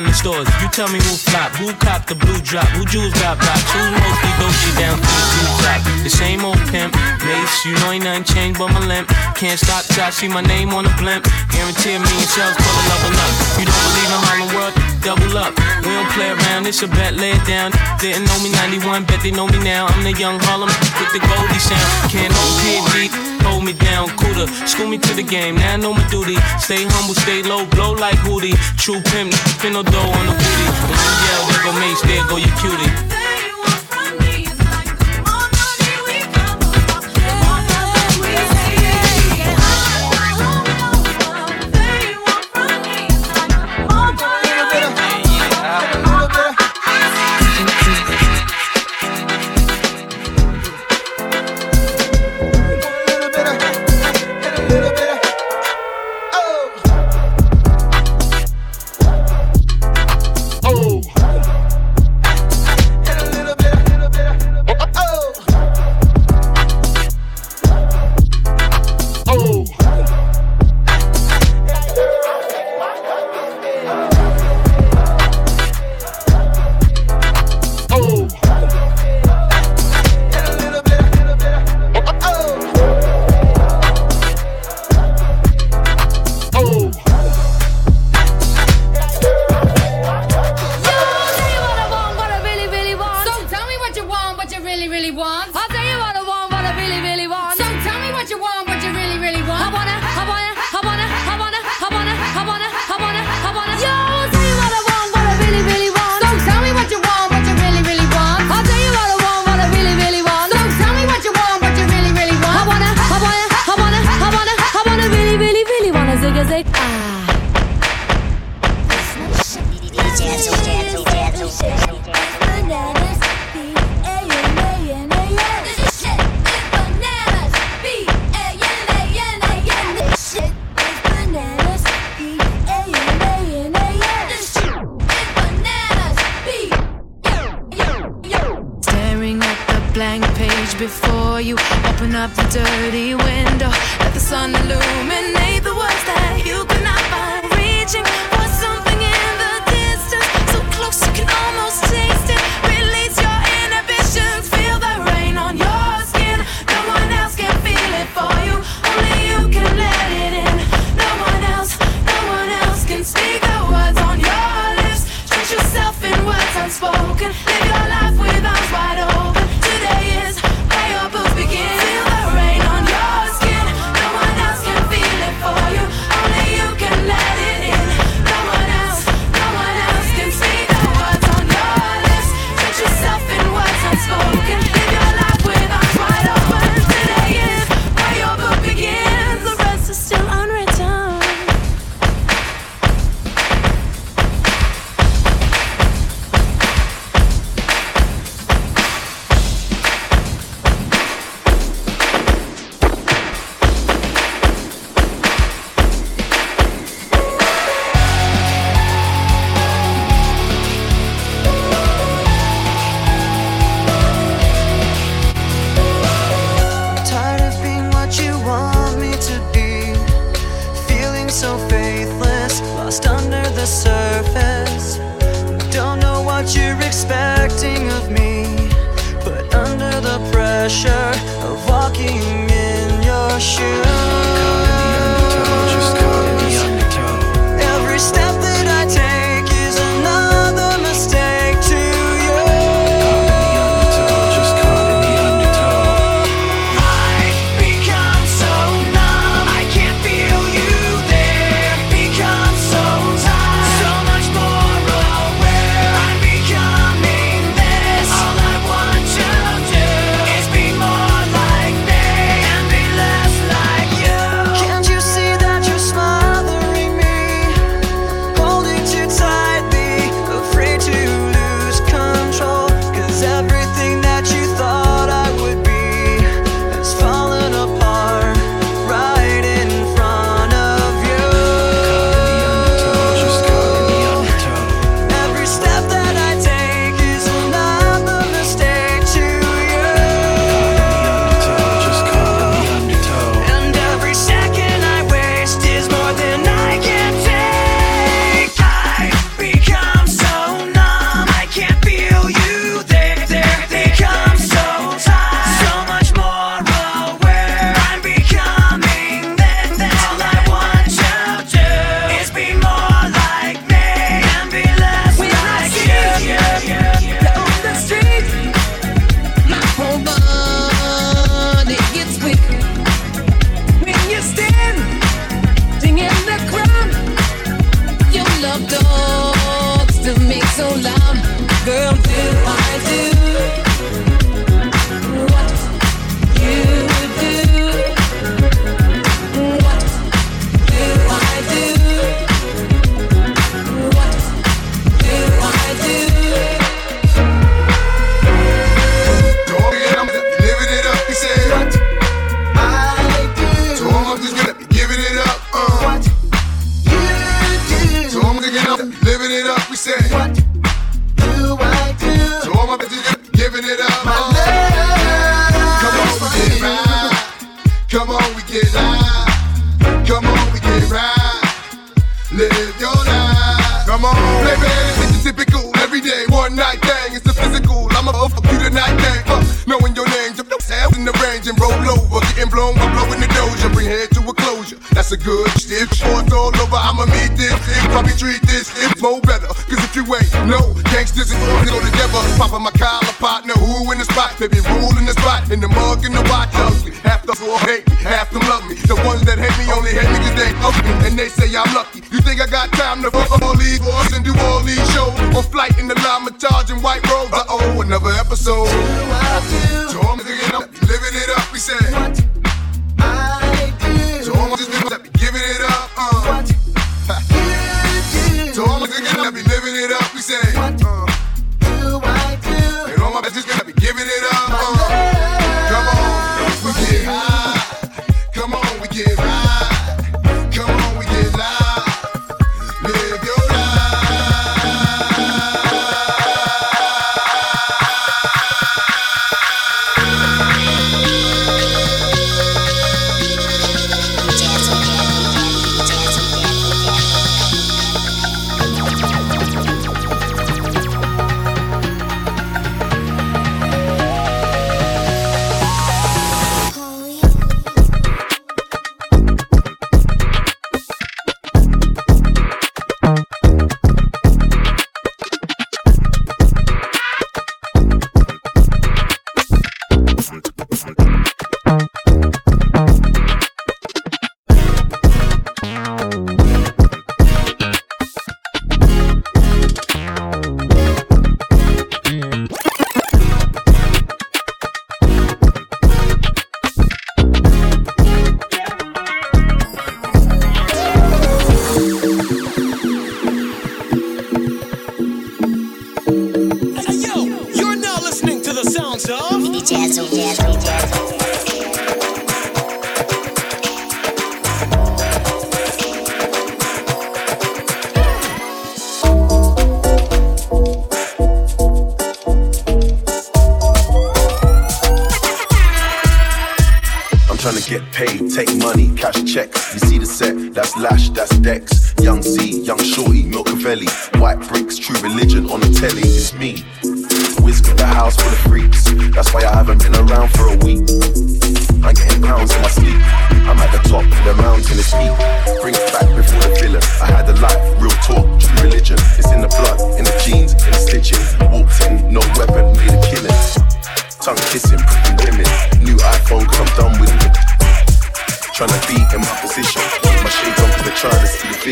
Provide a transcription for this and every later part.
diamond stores. You tell me who flop, who cop the blue drop, who jewels got blocks, who mostly doshi down to the blue drop. The same old pimp, mace, you know ain't nothing changed but my limp. Can't stop till I see my name on a blimp. Guarantee me and shells pull a level up. You don't believe in Harlem World? double up. We don't play around, it's a bet, lay it down. Didn't know me 91, bet they know me now. I'm the young Harlem with the Goldie sound. Can't hold me deep hold me down, cooler. School me to the game, now I know my duty. Stay humble, stay low, blow like Hootie. True pimp, no dough on the booty. When you yell, there go Mace, there go your cutie. really wants. Open Your. Come on, baby. It's a typical everyday one night thing. It's a physical. I'm a fuck you tonight thing. Fuck knowing your name. Jump in the range and roll over. Getting blown by blowing the doja. Bring head to a closure. That's a good shit. Sports all over. I'ma meet this. If probably treat this. It's more better. Cause if you ain't no gangsters and all go together. Popping my collar partner. Who in the spot? Baby, rule in the spot. In the mug in the watch. Ugly. Half the all hate me. Half them love me. The ones that hate me only hate me cause they ugly. And they say I'm lucky. You think I got time to fuck all these boys and do all these shows? On flight in the llama charge in white robes. Uh oh, another episode. So I'm thinking up, living it up, we said. What I do. So I'm just giving it up, uh. So I'm thinking up, be living it up, we said. What do I do? And all my just gonna be giving it up, uh. Come on, we get high. Come on, we get high.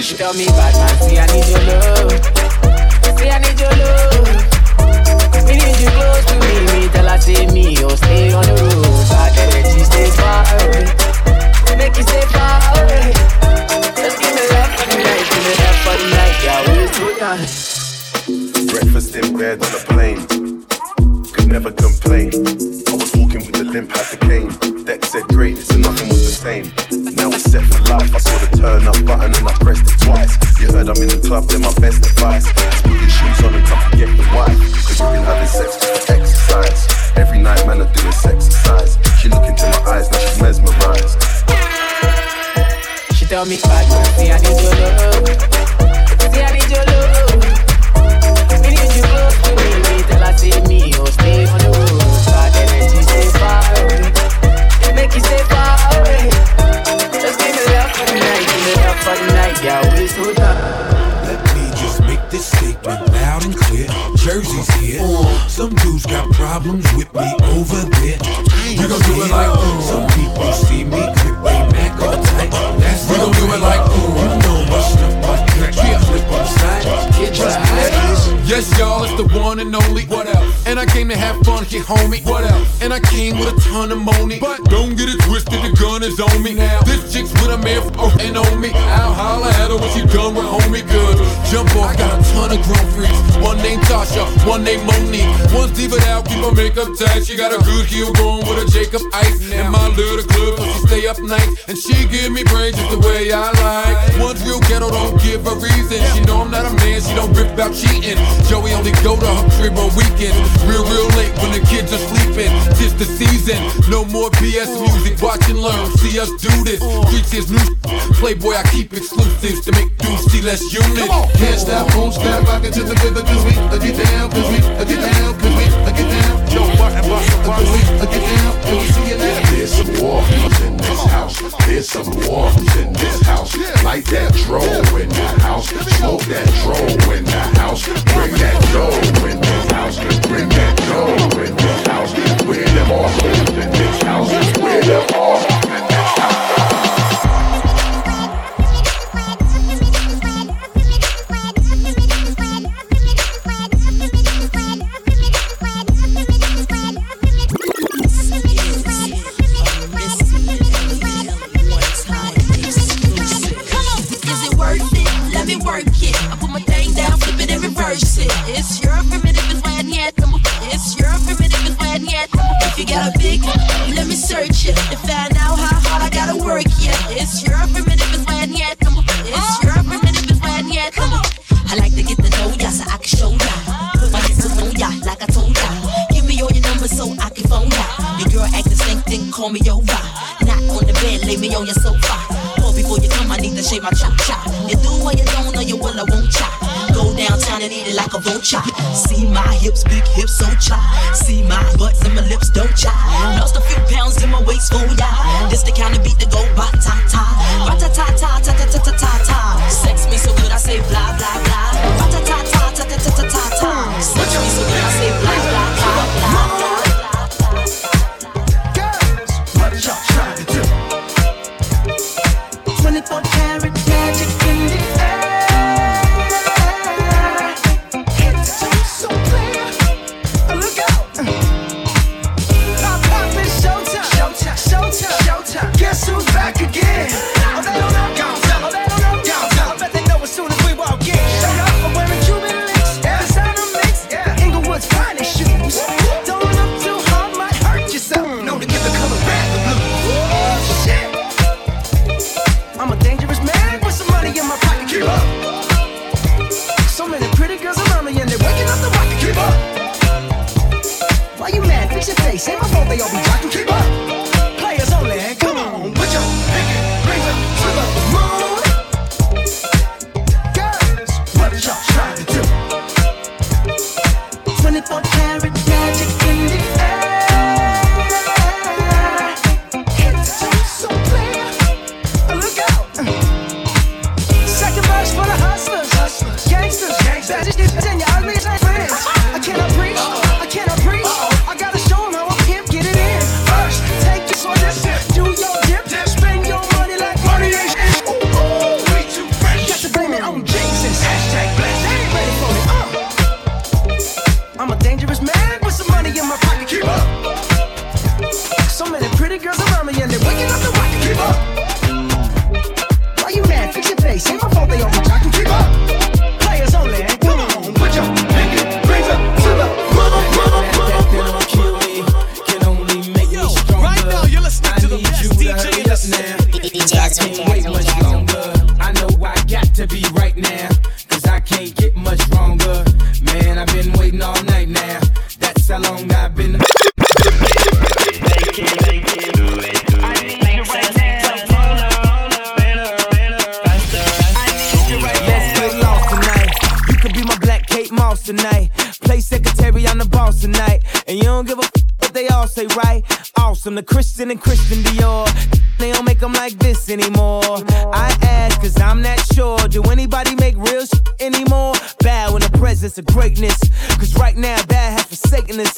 Trying to see the vision. Tell me bad man, see I need your love. See I need your love. Me need you close to me. Me tell her say me, oh stay on the road. Bad energy stay far away. Make you stay far away. Just give me love for the night, give me love for the night. Yeah, waste no time. Breakfast in bed on a plane. Could never complain. I was walking with the limp, had the cane. Deck said greatness life. I saw the turn up button and I pressed it twice. You heard I'm in the club, they're my best advice. Just put your shoes on and come forget the wife. Cause we've been having sex just for exercise. Every night, man, I'm doing exercise. She look into my eyes, now she's mesmerized. She tell me man, see I need your love. On me. Now, this chick's with a man f- and on me. I'll holler at her when she done with homie good. Jump off, I got a ton of grown One named Tasha, one named Monique. One's it out, keep her makeup tight. She got a good heel going with a Jacob Ice. In my little club, she stay up night. And she give me brains just the way I like. One's real ghetto, don't give a reason. She know I'm not a man, she don't rip out cheating. Joey only go to her crib on weekends. Real, real late when the kids are sleeping. Tis the season, no more BS music. Watch and learn, see us do this. Streets is new. Playboy, I keep exclusives to make dudes see less units. Can't stop, won't stop, rock it to the rhythm, cause we get down, cause uh, uh, uh, in this house. There's some warriors in this house. Light that dro in the house. Smoke that dro in the house. Bring that dough in this house. Bring that dough in this house. Where them in this house? All hips, big hips, I can't wait much longer. I know I got to be right now. Cause I can't get much longer. Man, I've been waiting all night now. That's how long I've been. Tonight. You could be my black Kate Moss tonight. Play secretary, I'm the boss tonight. And you don't give what they all say, right? Awesome, the and Christian Dior. Of greatness. Cause right now, that has forsaken us.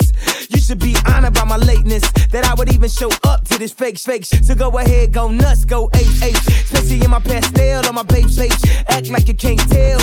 You should be honored by my lateness. That I would even show up to this fake fake. So go ahead, go nuts, go H H. Especially in my pastel on my babe page. Act like you can't tell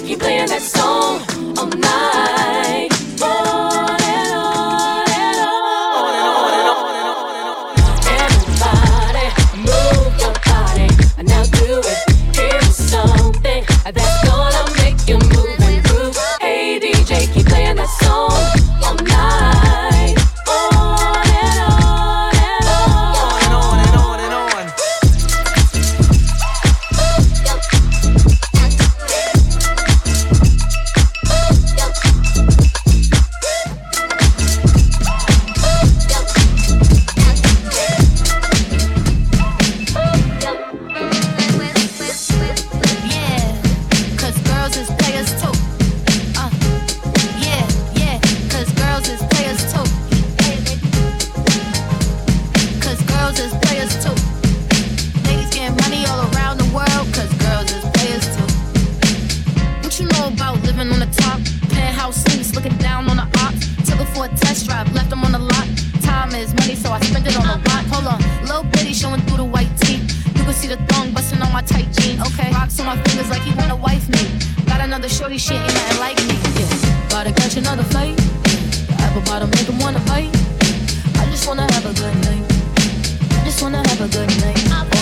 Keep playing that song money all around the world, cause girls is players too. What you know about living on the top? Penthouse suites, looking down on the ops. Took her for a test drive, left them on the lot. Time is money, so I spend it on a lot. Hold on, little bitty showing through the white tee. You can see the thong busting on my tight jeans. Okay, rocks on my fingers like he wanna wife me. Got another shorty, shit ain't nothing like me. Yeah, gotta catch another flight. Yeah, apple bottom make him wanna bite. I just wanna have a good night. I just wanna have a good night.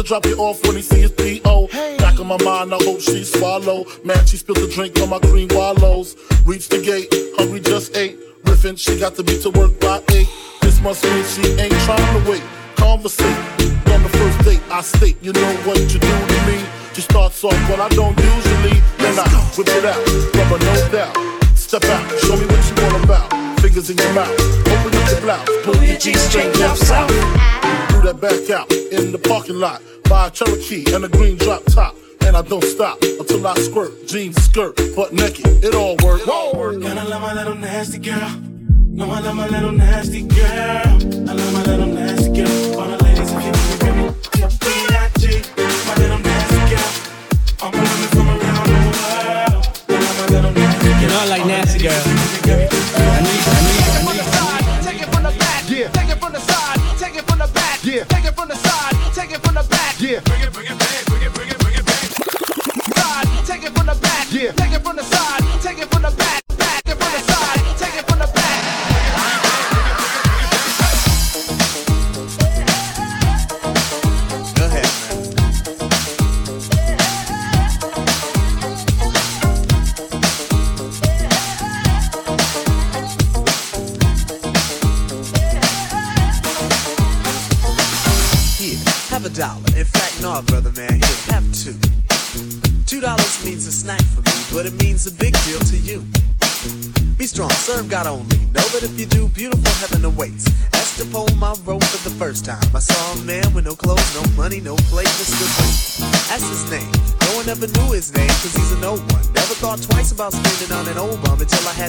Caesar drop you off when he see his P.O. Back in my mind, I hope she swallow. Man, she spilled the drink on my cream wallows. Reach the gate, hungry just ate. Riffin', she got to be to work by eight. This must mean she ain't trying to wait. Conversate on the first date. I state, you know what you do to me. She starts off what I don't usually. Then I whip it out, rubber no doubt. Step out, show me what you all about. Fingers in your mouth, open up your blouse, pull your G string down south. Do that back out in the parking lot. Buy a Cherokee and a green drop top. And I don't stop until I squirt. Jeans, skirt, butt naked, it all work. Whoa. Gotta love my little nasty girl. No, I love my little nasty girl. I love my little nasty girl. All the ladies, if you need me, baby, tip B.I.G. My little nasty girl. I'm women from around the world. I love my little nasty girl. You know I like nasty girl. I need, I need, I need. Take it from the back, yeah. Take it from the side, take it from the back, yeah. Take it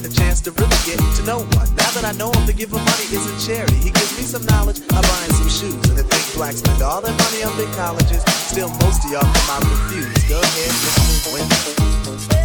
had the chance to really get to know one. Now that I know him, to give him money isn't charity. He gives me some knowledge, I buy him some shoes. And if big blacks spend all their money on big colleges, still most of y'all come out confused. Go ahead, Mr. Win.